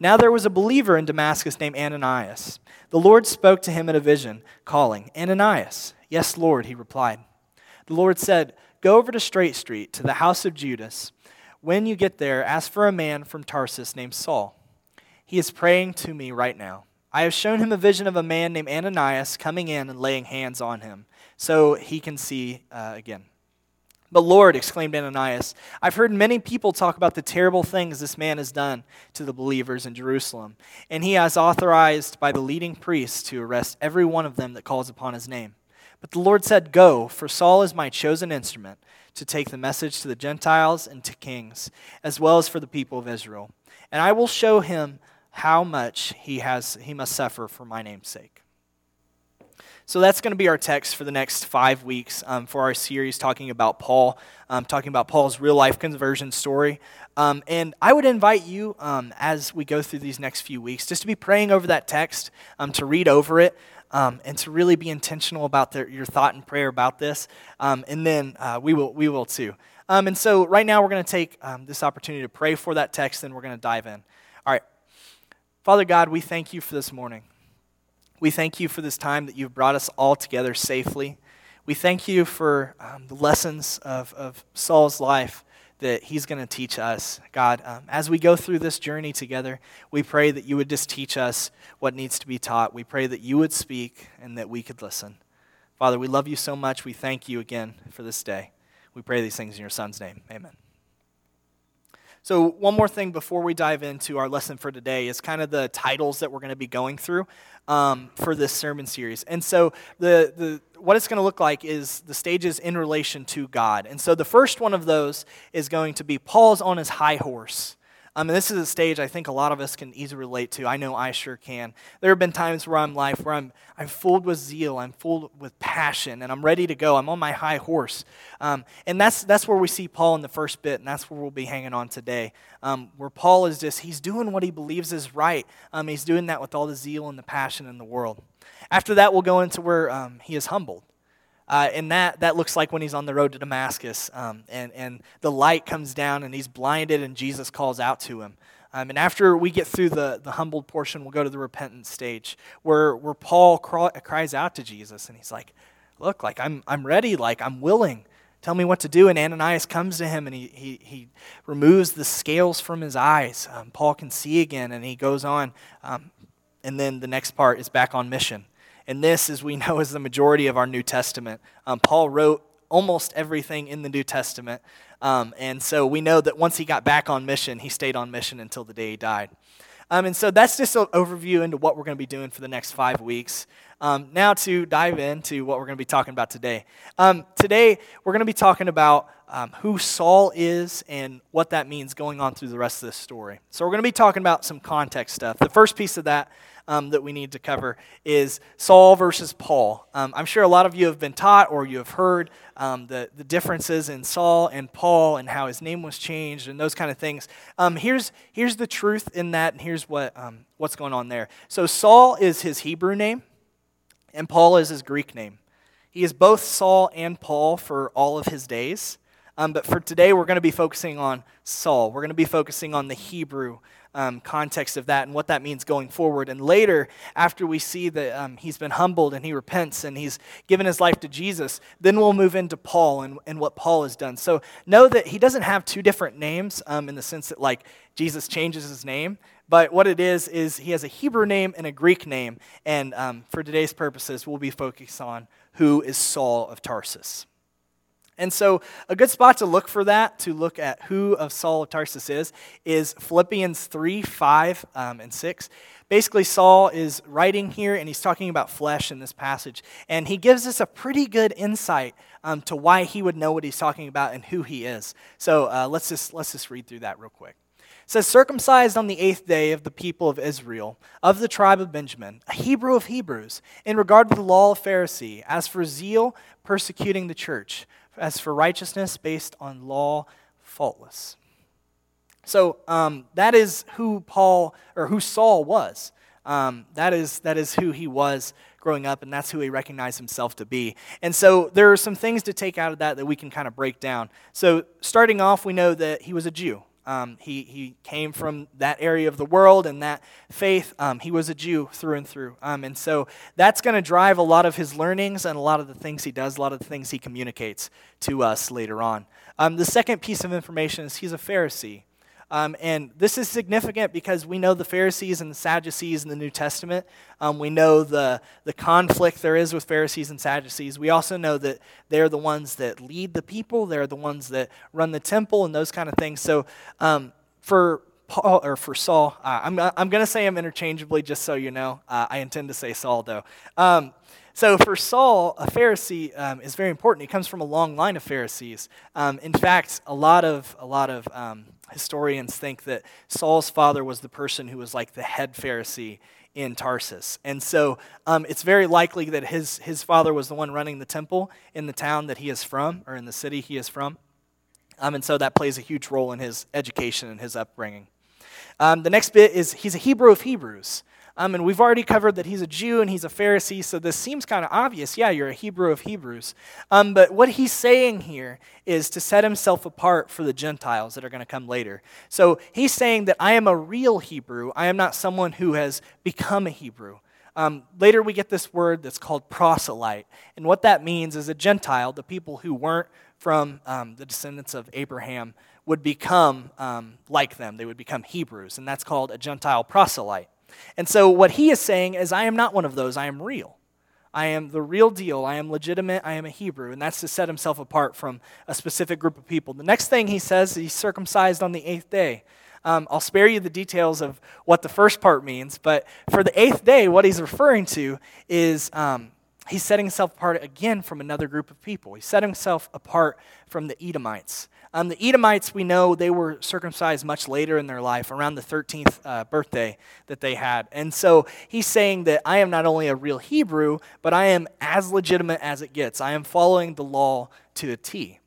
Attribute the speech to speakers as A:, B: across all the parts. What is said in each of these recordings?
A: Now there was a believer in Damascus named Ananias. The Lord spoke to him in a vision, calling, Ananias. Yes, Lord, he replied. The Lord said, Go over to Straight Street, to the house of Judas. When you get there, ask for a man from Tarsus named Saul. He is praying to me right now. I have shown him a vision of a man named Ananias coming in and laying hands on him, so he can see uh, again. But Lord, exclaimed Ananias, I've heard many people talk about the terrible things this man has done to the believers in Jerusalem, and he has authorized by the leading priests to arrest every one of them that calls upon his name. But the Lord said, Go, for Saul is my chosen instrument to take the message to the Gentiles and to kings, as well as for the people of Israel. And I will show him how much he, has, he must suffer for my name's sake. So that's going to be our text for the next five weeks um, for our series talking about Paul, um, talking about Paul's real life conversion story. Um, and I would invite you, um, as we go through these next few weeks, just to be praying over that text, um, to read over it, um, and to really be intentional about your thought and prayer about this. and then uh, we, will, we will too. and so right now we're going to take this opportunity to pray for that text, and we're going to dive in. All right. Father God, we thank you for this morning. We thank you for this time that you've brought us all together safely. We thank you for um, the lessons of, of Saul's life that he's going to teach us. God, um, as we go through this journey together, we pray that you would just teach us what needs to be taught. We pray that you would speak and that we could listen. Father, we love you so much. We thank you again for this day. We pray these things in your Son's name. Amen. So, one more thing before we dive into our lesson for today is kind of the titles that we're going to be going through um, for this sermon series. And so, the, the, what it's going to look like is the stages in relation to God. And so, the first one of those is going to be Paul's on his high horse. Um, and this is a stage I think a lot of us can easily relate to. I know I sure can. There have been times where I'm life where I'm I'm full with zeal, I'm full with passion, and I'm ready to go. I'm on my high horse, um, and that's that's where we see Paul in the first bit, and that's where we'll be hanging on today. Um, where Paul is just he's doing what he believes is right. Um, he's doing that with all the zeal and the passion in the world. After that, we'll go into where um, he is humbled. Uh, and that, that looks like when he's on the road to Damascus um, and, and the light comes down and he's blinded and Jesus calls out to him. Um, and after we get through the, the humbled portion, we'll go to the repentant stage where, where Paul cries out to Jesus and he's like, Look, like I'm, I'm ready, like I'm willing. Tell me what to do. And Ananias comes to him and he, he, he removes the scales from his eyes. Um, Paul can see again and he goes on. Um, and then the next part is back on mission. And this, as we know, is the majority of our New Testament. Um, Paul wrote almost everything in the New Testament. Um, and so we know that once he got back on mission, he stayed on mission until the day he died. Um, and so that's just an overview into what we're going to be doing for the next five weeks. Um, now, to dive into what we're going to be talking about today. Um, today, we're going to be talking about um, who Saul is and what that means going on through the rest of this story. So, we're going to be talking about some context stuff. The first piece of that um, that we need to cover is Saul versus Paul. Um, I'm sure a lot of you have been taught or you have heard um, the, the differences in Saul and Paul and how his name was changed and those kind of things. Um, here's, here's the truth in that, and here's what, um, what's going on there. So, Saul is his Hebrew name, and Paul is his Greek name. He is both Saul and Paul for all of his days. Um, but for today, we're going to be focusing on Saul. We're going to be focusing on the Hebrew um, context of that and what that means going forward. And later, after we see that um, he's been humbled and he repents and he's given his life to Jesus, then we'll move into Paul and, and what Paul has done. So know that he doesn't have two different names um, in the sense that, like, Jesus changes his name. But what it is, is he has a Hebrew name and a Greek name. And um, for today's purposes, we'll be focused on who is Saul of Tarsus. And so, a good spot to look for that, to look at who of Saul of Tarsus is, is Philippians 3 5 um, and 6. Basically, Saul is writing here and he's talking about flesh in this passage. And he gives us a pretty good insight um, to why he would know what he's talking about and who he is. So, uh, let's, just, let's just read through that real quick. It says, circumcised on the eighth day of the people of Israel, of the tribe of Benjamin, a Hebrew of Hebrews, in regard to the law of Pharisee, as for zeal, persecuting the church as for righteousness based on law, faultless. So um, that is who Paul or who Saul was. Um, that is that is who he was growing up, and that's who he recognized himself to be. And so there are some things to take out of that that we can kind of break down. So starting off, we know that he was a Jew. Um, he, he came from that area of the world and that faith. Um, he was a Jew through and through. Um, and so that's going to drive a lot of his learnings and a lot of the things he does, a lot of the things he communicates to us later on. Um, the second piece of information is he's a Pharisee. Um, and this is significant because we know the Pharisees and the Sadducees in the New Testament. Um, we know the, the conflict there is with Pharisees and Sadducees. We also know that they're the ones that lead the people, they're the ones that run the temple and those kind of things. So um, for Paul or for Saul, uh, I'm, I'm going to say them interchangeably just so you know. Uh, I intend to say Saul though. Um, so for Saul, a Pharisee um, is very important. He comes from a long line of Pharisees. Um, in fact, a lot of a lot of um, historians think that Saul's father was the person who was like the head Pharisee in Tarsus, and so um, it's very likely that his his father was the one running the temple in the town that he is from, or in the city he is from, um, and so that plays a huge role in his education and his upbringing. Um, the next bit is he's a Hebrew of Hebrews. Um, and we've already covered that he's a Jew and he's a Pharisee, so this seems kind of obvious. Yeah, you're a Hebrew of Hebrews. Um, but what he's saying here is to set himself apart for the Gentiles that are going to come later. So he's saying that I am a real Hebrew, I am not someone who has become a Hebrew. Um, later, we get this word that's called proselyte. And what that means is a Gentile, the people who weren't from um, the descendants of Abraham, would become um, like them. They would become Hebrews. And that's called a Gentile proselyte. And so, what he is saying is, I am not one of those. I am real. I am the real deal. I am legitimate. I am a Hebrew. And that's to set himself apart from a specific group of people. The next thing he says, he's circumcised on the eighth day. Um, I'll spare you the details of what the first part means, but for the eighth day, what he's referring to is um, he's setting himself apart again from another group of people. He's setting himself apart from the Edomites. Um, the Edomites, we know they were circumcised much later in their life, around the 13th uh, birthday that they had. And so he's saying that I am not only a real Hebrew, but I am as legitimate as it gets. I am following the law to a T.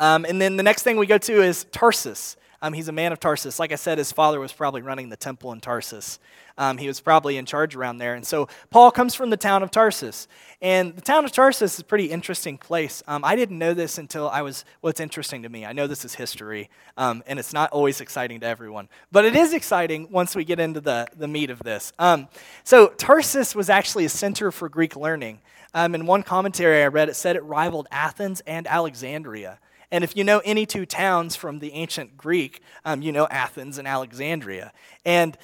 A: Um, and then the next thing we go to is Tarsus. Um, he's a man of Tarsus. Like I said, his father was probably running the temple in Tarsus. Um, he was probably in charge around there. And so Paul comes from the town of Tarsus. And the town of Tarsus is a pretty interesting place. Um, I didn't know this until I was, it's interesting to me. I know this is history, um, and it's not always exciting to everyone. But it is exciting once we get into the, the meat of this. Um, so Tarsus was actually a center for Greek learning. Um, in one commentary I read, it said it rivaled Athens and Alexandria. And if you know any two towns from the ancient Greek, um, you know Athens and Alexandria. And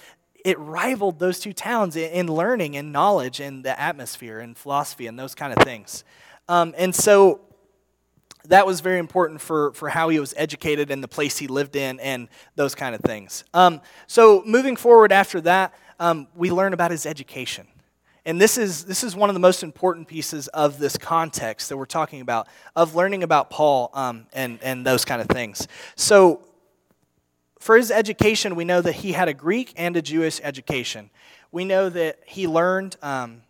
A: it rivaled those two towns in, in learning and knowledge and the atmosphere and philosophy and those kind of things. Um, and so that was very important for, for how he was educated and the place he lived in and those kind of things. Um, so moving forward after that, um, we learn about his education. And this is, this is one of the most important pieces of this context that we're talking about, of learning about Paul um, and, and those kind of things. So, for his education, we know that he had a Greek and a Jewish education. We know that he learned um,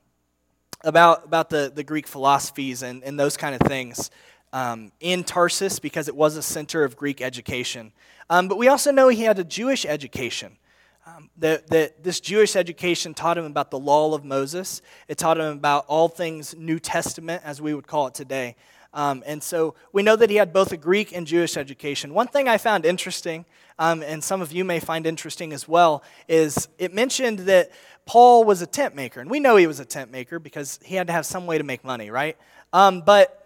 A: about, about the, the Greek philosophies and, and those kind of things um, in Tarsus because it was a center of Greek education. Um, but we also know he had a Jewish education. Um, that, that this Jewish education taught him about the law of Moses. It taught him about all things New Testament, as we would call it today. Um, and so we know that he had both a Greek and Jewish education. One thing I found interesting, um, and some of you may find interesting as well, is it mentioned that Paul was a tent maker. And we know he was a tent maker because he had to have some way to make money, right? Um, but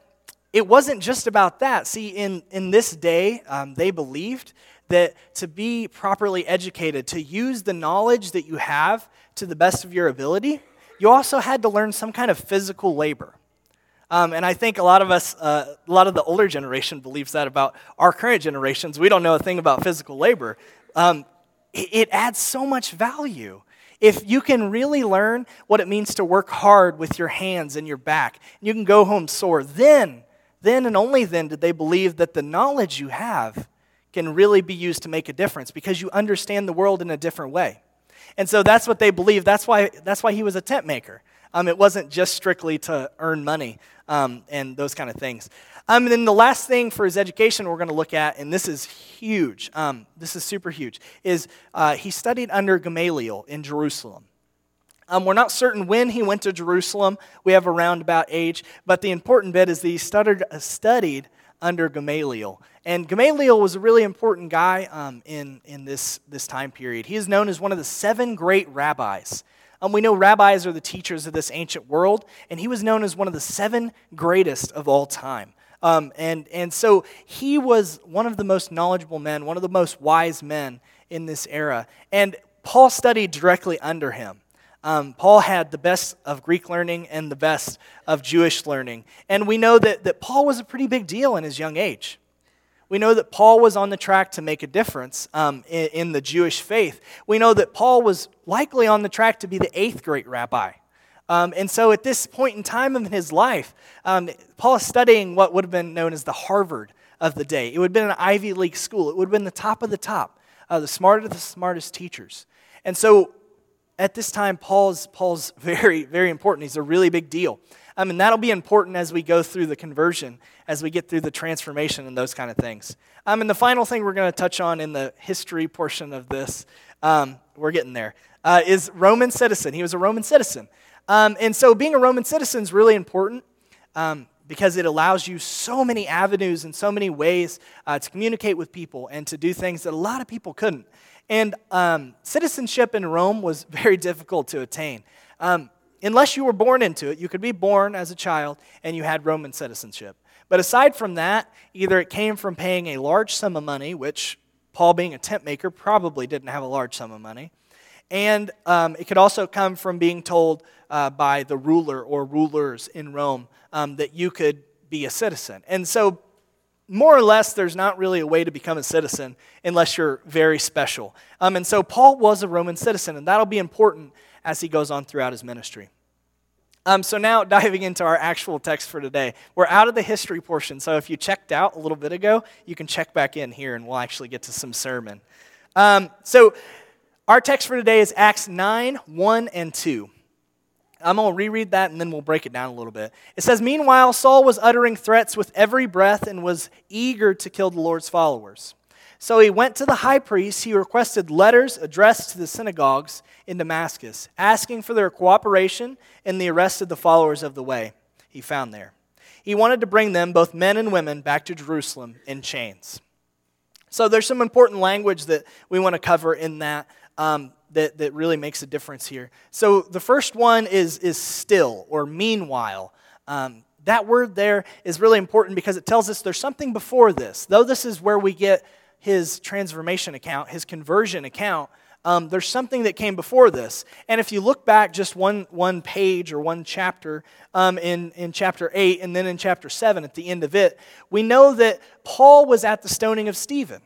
A: it wasn't just about that. See, in, in this day, um, they believed that to be properly educated, to use the knowledge that you have to the best of your ability, you also had to learn some kind of physical labor. Um, and I think a lot of us, uh, a lot of the older generation believes that about our current generations. We don't know a thing about physical labor. Um, it, it adds so much value. If you can really learn what it means to work hard with your hands and your back, and you can go home sore, then, then and only then did they believe that the knowledge you have can really be used to make a difference because you understand the world in a different way. And so that's what they believe. That's why, that's why he was a tent maker. Um, it wasn't just strictly to earn money um, and those kind of things. Um, and then the last thing for his education we're going to look at, and this is huge, um, this is super huge, is uh, he studied under Gamaliel in Jerusalem. Um, we're not certain when he went to Jerusalem. We have a roundabout age, but the important bit is that he studied, uh, studied under Gamaliel. And Gamaliel was a really important guy um, in, in this, this time period. He is known as one of the seven great rabbis. Um, we know rabbis are the teachers of this ancient world, and he was known as one of the seven greatest of all time. Um, and, and so he was one of the most knowledgeable men, one of the most wise men in this era. And Paul studied directly under him. Um, Paul had the best of Greek learning and the best of Jewish learning. And we know that, that Paul was a pretty big deal in his young age. We know that Paul was on the track to make a difference um, in, in, the Jewish faith. We know that Paul was likely on the track to be the eighth great rabbi. Um, and so at this point in time in his life, um, Paul is studying what would have been known as the Harvard of the day. It would have been an Ivy League school, it would have been the top of the top, uh, the smartest of the smartest teachers. And so at this time, Paul's, Paul's very, very important. He's a really big deal. I mean, that'll be important as we go through the conversion, as we get through the transformation and those kind of things. Um, and the final thing we're going to touch on in the history portion of this, um, we're getting there, uh, is Roman citizen. He was a Roman citizen. Um, and so being a Roman citizen is really important um, because it allows you so many avenues and so many ways uh, to communicate with people and to do things that a lot of people couldn't. And um, citizenship in Rome was very difficult to attain. Um, unless you were born into it, you could be born as a child and you had Roman citizenship. But aside from that, either it came from paying a large sum of money, which Paul, being a tent maker, probably didn't have a large sum of money, and um, it could also come from being told uh, by the ruler or rulers in Rome um, that you could be a citizen. And so, more or less, there's not really a way to become a citizen unless you're very special. Um, and so, Paul was a Roman citizen, and that'll be important as he goes on throughout his ministry. Um, so, now diving into our actual text for today, we're out of the history portion. So, if you checked out a little bit ago, you can check back in here and we'll actually get to some sermon. Um, so, our text for today is Acts 9 1 and 2. I'm going to reread that and then we'll break it down a little bit. It says, Meanwhile, Saul was uttering threats with every breath and was eager to kill the Lord's followers. So he went to the high priest. He requested letters addressed to the synagogues in Damascus, asking for their cooperation in the arrest of the followers of the way he found there. He wanted to bring them, both men and women, back to Jerusalem in chains. So there's some important language that we want to cover in that um, that, that really makes a difference here. So the first one is, is still or meanwhile. Um, that word there is really important because it tells us there's something before this. Though this is where we get his transformation account, his conversion account, um, there's something that came before this. And if you look back just one, one page or one chapter um, in, in chapter 8 and then in chapter 7 at the end of it, we know that Paul was at the stoning of Stephen.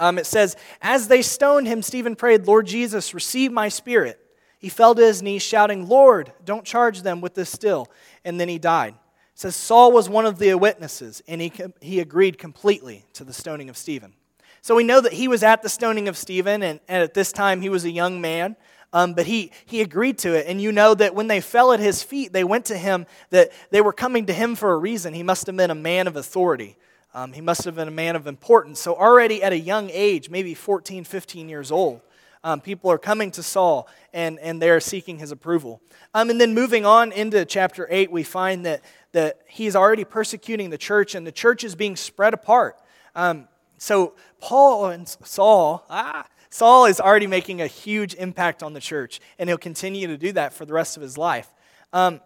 A: Um, it says, As they stoned him, Stephen prayed, Lord Jesus, receive my spirit. He fell to his knees, shouting, Lord, don't charge them with this still. And then he died. It says, Saul was one of the witnesses, and he, he agreed completely to the stoning of Stephen. So we know that he was at the stoning of Stephen, and, and at this time he was a young man. Um, but he, he agreed to it. And you know that when they fell at his feet, they went to him, that they were coming to him for a reason. He must have been a man of authority. Um, he must have been a man of importance. So, already at a young age, maybe 14, 15 years old, um, people are coming to Saul and, and they're seeking his approval. Um, and then moving on into chapter 8, we find that, that he's already persecuting the church and the church is being spread apart. Um, so, Paul and Saul, ah, Saul is already making a huge impact on the church, and he'll continue to do that for the rest of his life. Um,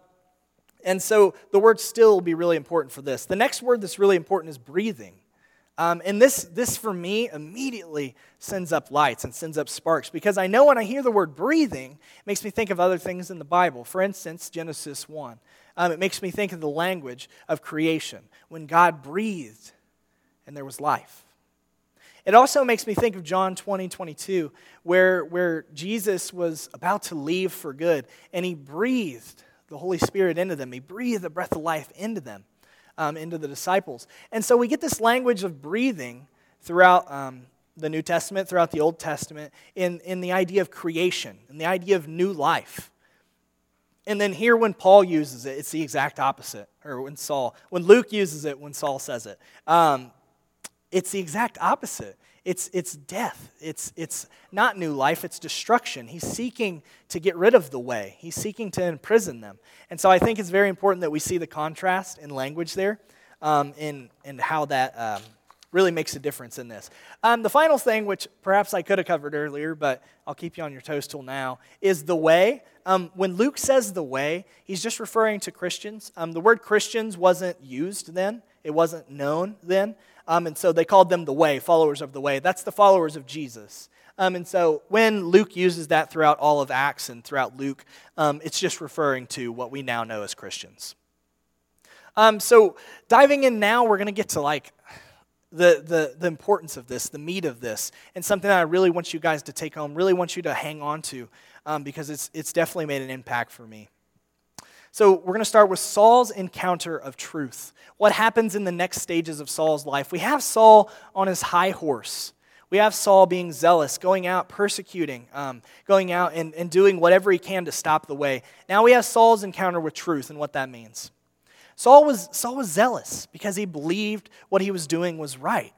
A: and so the word still will be really important for this. The next word that's really important is breathing. Um, and this, this, for me, immediately sends up lights and sends up sparks because I know when I hear the word breathing, it makes me think of other things in the Bible. For instance, Genesis 1. Um, it makes me think of the language of creation when God breathed and there was life. It also makes me think of John 20, 22, where, where Jesus was about to leave for good and he breathed the Holy Spirit into them. He breathed the breath of life into them, um, into the disciples. And so we get this language of breathing throughout um, the New Testament, throughout the Old Testament, in, in the idea of creation and the idea of new life. And then here, when Paul uses it, it's the exact opposite. Or when Saul, when Luke uses it, when Saul says it, um, it's the exact opposite. It's, it's death. It's, it's not new life, it's destruction. He's seeking to get rid of the way, he's seeking to imprison them. And so I think it's very important that we see the contrast in language there. um, in how that um, really makes a difference in this. Um, the final thing, which perhaps I could have covered earlier, but I'll keep you on your toes till now, is the way. Um, when Luke says the way, he's just referring to Christians. Um, the word Christians wasn't used then, it wasn't known then. Um, and so they called them the way, followers of the way. That's the followers of Jesus. Um, and so when Luke uses that throughout all of Acts and throughout Luke, um, it's just referring to what we now know as Christians. Um, so diving in now, we're going to get to like the, the, the importance of this, the meat of this, and something that I really want you guys to take home, really want you to hang on to, um, because it's, it's definitely made an impact for me. So, we're going to start with Saul's encounter of truth. What happens in the next stages of Saul's life? We have Saul on his high horse. We have Saul being zealous, going out, persecuting, um, going out and, and doing whatever he can to stop the way. Now we have Saul's encounter with truth and what that means. Saul was, Saul was zealous because he believed what he was doing was right.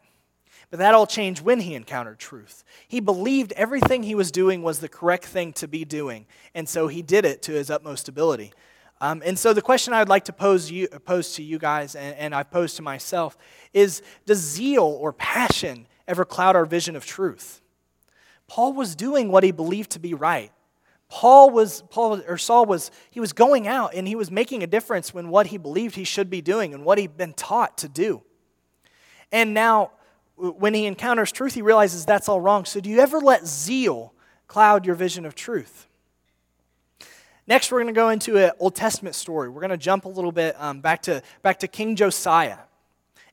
A: But that all changed when he encountered truth. He believed everything he was doing was the correct thing to be doing, and so he did it to his utmost ability. Um, and so the question I would like to pose, you, pose to you guys, and, and I've posed to myself, is Does zeal or passion ever cloud our vision of truth? Paul was doing what he believed to be right. Paul was Paul or Saul was he was going out and he was making a difference when what he believed he should be doing and what he'd been taught to do. And now when he encounters truth he realizes that's all wrong. So do you ever let zeal cloud your vision of truth? Next, we're going to go into an Old Testament story. We're going to jump a little bit um, back, to, back to King Josiah.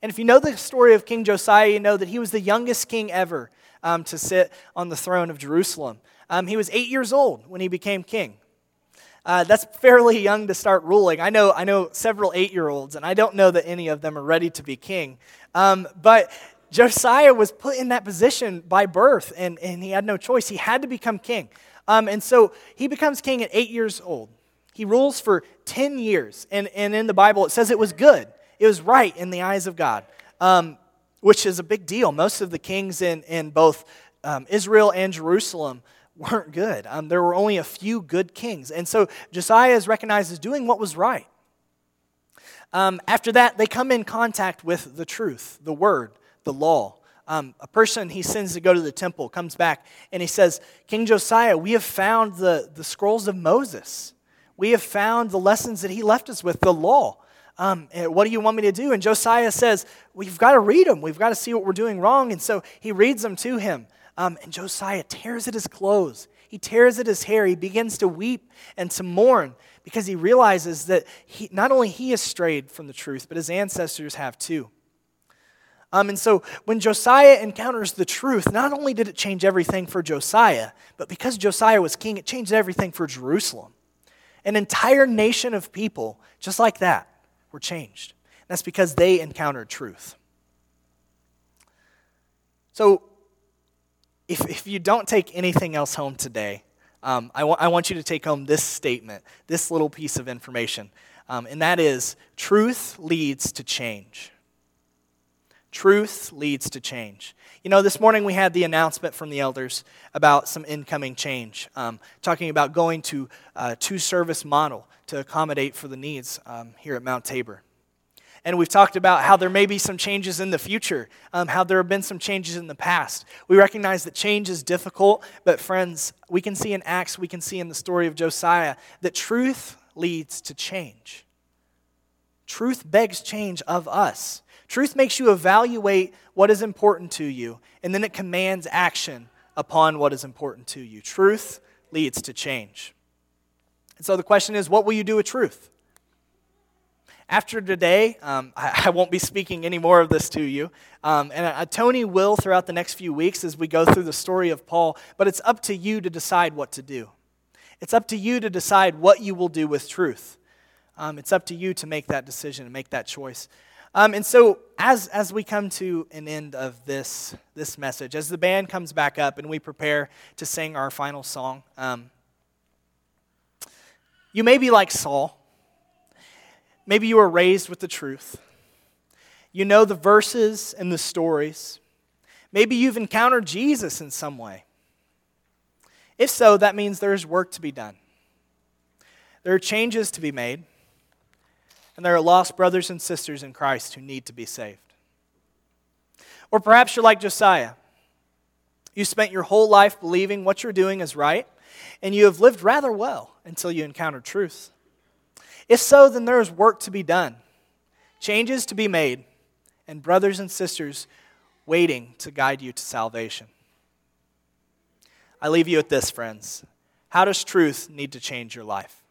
A: And if you know the story of King Josiah, you know that he was the youngest king ever um, to sit on the throne of Jerusalem. Um, he was eight years old when he became king. Uh, that's fairly young to start ruling. I know, I know several eight year olds, and I don't know that any of them are ready to be king. Um, but Josiah was put in that position by birth, and, and he had no choice. He had to become king. Um, and so he becomes king at eight years old. He rules for 10 years. And, and in the Bible, it says it was good, it was right in the eyes of God, um, which is a big deal. Most of the kings in, in both um, Israel and Jerusalem weren't good. Um, there were only a few good kings. And so Josiah is recognized as doing what was right. Um, after that, they come in contact with the truth, the word, the law. Um, a person he sends to go to the temple comes back and he says, King Josiah, we have found the, the scrolls of Moses. We have found the lessons that he left us with, the law. Um, what do you want me to do? And Josiah says, We've got to read them. We've got to see what we're doing wrong. And so he reads them to him. Um, and Josiah tears at his clothes. He tears at his hair. He begins to weep and to mourn because he realizes that he, not only he has strayed from the truth, but his ancestors have too. Um, and so when Josiah encounters the truth, not only did it change everything for Josiah, but because Josiah was king, it changed everything for Jerusalem. An entire nation of people, just like that, were changed. That's because they encountered truth. So if, if you don't take anything else home today, um, I want you to take home this statement, this little piece of information. Um, and that is truth leads to change. Truth leads to change. You know, this morning we had the announcement from the elders about some incoming change, um, talking about going to a two service model to accommodate for the needs um, here at Mount Tabor. And we've talked about how there may be some changes in the future, um, how there have been some changes in the past. We recognize that change is difficult, but friends, we can see in Acts, we can see in the story of Josiah that truth leads to change. Truth begs change of us. Truth makes you evaluate what is important to you, and then it commands action upon what is important to you. Truth leads to change. And so the question is what will you do with truth? After today, um, I, I, won't be speaking any more of this to you. Um, and uh, Tony will throughout the next few weeks as we go through the story of Paul, but it's up to you to decide what to do. It's up to you to decide what you will do with truth. Um, it's up to you to make that decision and make that choice. Um, and so, as, as we come to an end of this, this message, as the band comes back up and we prepare to sing our final song, um, you may be like Saul. Maybe you were raised with the truth. You know the verses and the stories. Maybe you've encountered Jesus in some way. If so, that means there's work to be done. There are changes to be made. And there are lost brothers and sisters in Christ who need to be saved. Or perhaps you're like Josiah. You spent your whole life believing what you're doing is right, and you have lived rather well until you encountered truth. If so, then there is work to be done, changes to be made, and brothers and sisters waiting to guide you to salvation. I leave you with this, friends. How does truth need to change your life?